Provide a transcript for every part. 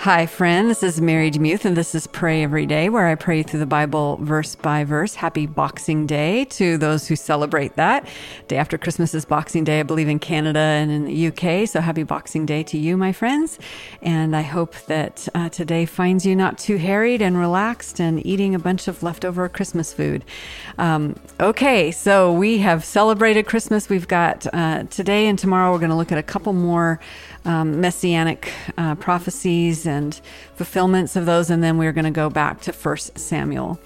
Hi, friend. This is Mary DeMuth, and this is Pray Every Day, where I pray through the Bible verse by verse. Happy Boxing Day to those who celebrate that. Day after Christmas is Boxing Day, I believe, in Canada and in the UK. So happy Boxing Day to you, my friends. And I hope that uh, today finds you not too harried and relaxed and eating a bunch of leftover Christmas food. Um, okay, so we have celebrated Christmas. We've got uh, today and tomorrow, we're going to look at a couple more um, messianic uh, prophecies and fulfillments of those, and then we're going to go back to First Samuel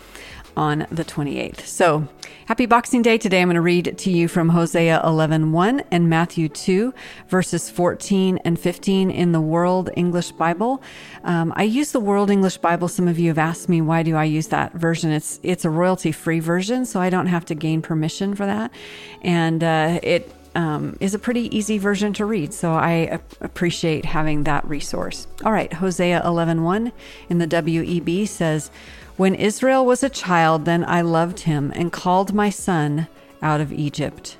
on the 28th. So, happy Boxing Day. Today I'm going to read to you from Hosea 11:1 1 and Matthew 2, verses 14 and 15 in the World English Bible. Um, I use the World English Bible. Some of you have asked me, why do I use that version? It's, it's a royalty free version, so I don't have to gain permission for that. And uh, it um, is a pretty easy version to read, so I appreciate having that resource. All right, Hosea 11:1 in the WEB says, "When Israel was a child, then I loved him and called my son out of Egypt."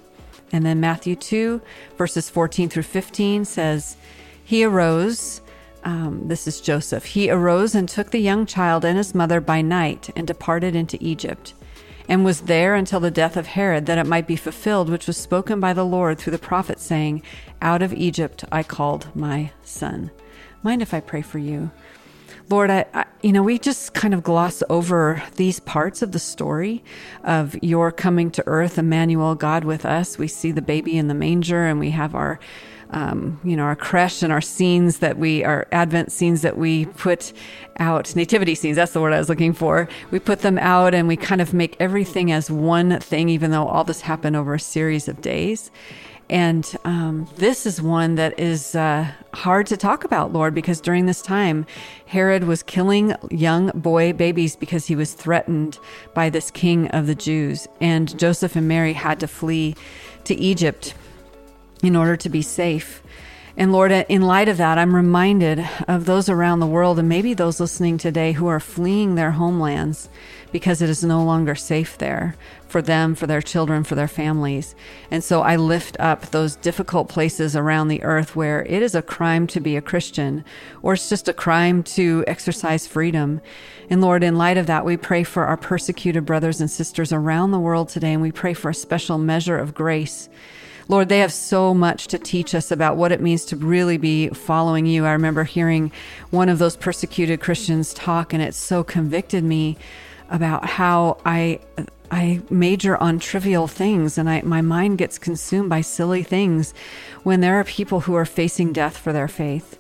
And then Matthew 2 verses 14 through 15 says, "He arose." Um, this is Joseph. He arose and took the young child and his mother by night and departed into Egypt and was there until the death of Herod, that it might be fulfilled, which was spoken by the Lord through the prophet, saying, Out of Egypt I called my son. Mind if I pray for you? Lord, I, I, you know, we just kind of gloss over these parts of the story of your coming to earth, Emmanuel, God with us. We see the baby in the manger, and we have our um, you know, our creche and our scenes that we, our Advent scenes that we put out, nativity scenes, that's the word I was looking for. We put them out and we kind of make everything as one thing, even though all this happened over a series of days. And um, this is one that is uh, hard to talk about, Lord, because during this time, Herod was killing young boy babies because he was threatened by this king of the Jews. And Joseph and Mary had to flee to Egypt in order to be safe. And Lord, in light of that, I'm reminded of those around the world and maybe those listening today who are fleeing their homelands because it is no longer safe there for them, for their children, for their families. And so I lift up those difficult places around the earth where it is a crime to be a Christian or it's just a crime to exercise freedom. And Lord, in light of that, we pray for our persecuted brothers and sisters around the world today and we pray for a special measure of grace Lord, they have so much to teach us about what it means to really be following you. I remember hearing one of those persecuted Christians talk, and it so convicted me about how I. I major on trivial things and I, my mind gets consumed by silly things when there are people who are facing death for their faith.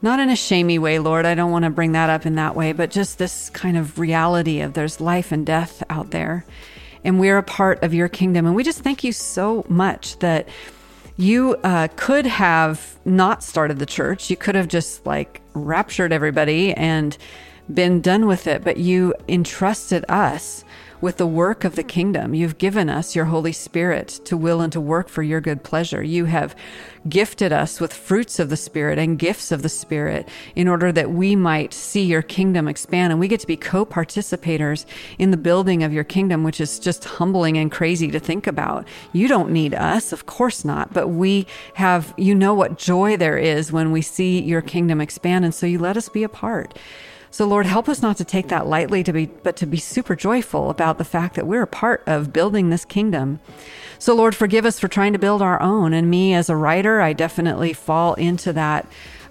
Not in a shamey way, Lord. I don't want to bring that up in that way, but just this kind of reality of there's life and death out there and we're a part of your kingdom. And we just thank you so much that you uh, could have not started the church. You could have just like raptured everybody and been done with it, but you entrusted us with the work of the kingdom. You've given us your Holy Spirit to will and to work for your good pleasure. You have gifted us with fruits of the Spirit and gifts of the Spirit in order that we might see your kingdom expand. And we get to be co participators in the building of your kingdom, which is just humbling and crazy to think about. You don't need us, of course not, but we have, you know, what joy there is when we see your kingdom expand. And so you let us be a part. So, Lord, help us not to take that lightly, to be, but to be super joyful about the fact that we're a part of building this kingdom. So, Lord, forgive us for trying to build our own. And me as a writer, I definitely fall into that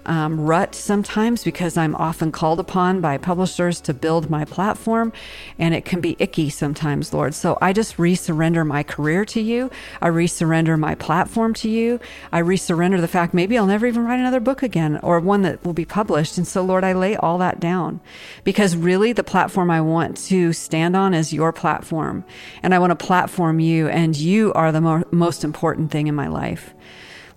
um, rut sometimes because I'm often called upon by publishers to build my platform, and it can be icky sometimes, Lord. So I just resurrender my career to you. I resurrender my platform to you. I resurrender the fact maybe I'll never even write another book again or one that will be published. And so, Lord, I lay all that down because really the platform I want to stand on is your platform, and I want to platform you, and you are the mo- most important thing in my life.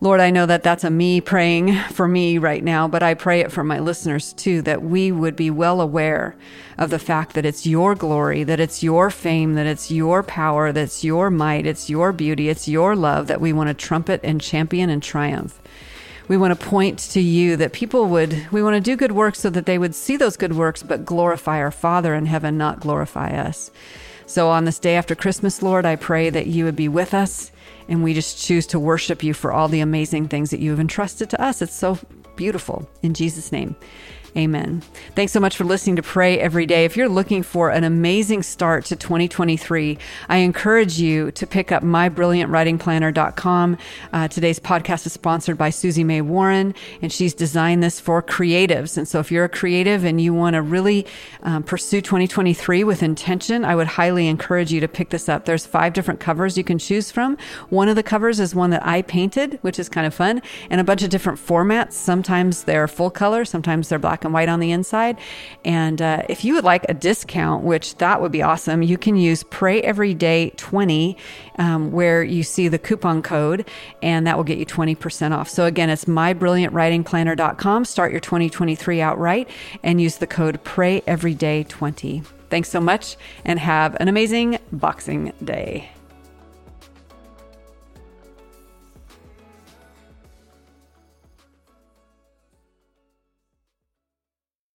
Lord, I know that that's a me praying for me right now, but I pray it for my listeners too, that we would be well aware of the fact that it's your glory, that it's your fame, that it's your power, that's your might, it's your beauty, it's your love that we want to trumpet and champion and triumph. We want to point to you that people would, we want to do good works so that they would see those good works, but glorify our Father in heaven, not glorify us. So on this day after Christmas, Lord, I pray that you would be with us and we just choose to worship you for all the amazing things that you have entrusted to us. It's so beautiful. In Jesus' name, Amen. Thanks so much for listening to Pray Every Day. If you're looking for an amazing start to 2023, I encourage you to pick up mybrilliantwritingplanner.com. Uh, today's podcast is sponsored by Susie May Warren, and she's designed this for creatives. And so if you're a creative and you want to really um, pursue 2023 with intention, I would highly encourage you to pick this up. There's five different covers you can choose from. One of the covers is one that I painted, which is kind of fun, and a bunch of different formats. Sometimes they're full color, sometimes they're black and white on the inside. And uh, if you would like a discount, which that would be awesome, you can use Pray Every Day 20, um, where you see the coupon code, and that will get you 20% off. So again, it's mybrilliantwritingplanner.com. Start your 2023 outright and use the code Pray Every Day 20. Thanks so much and have an amazing Boxing Day.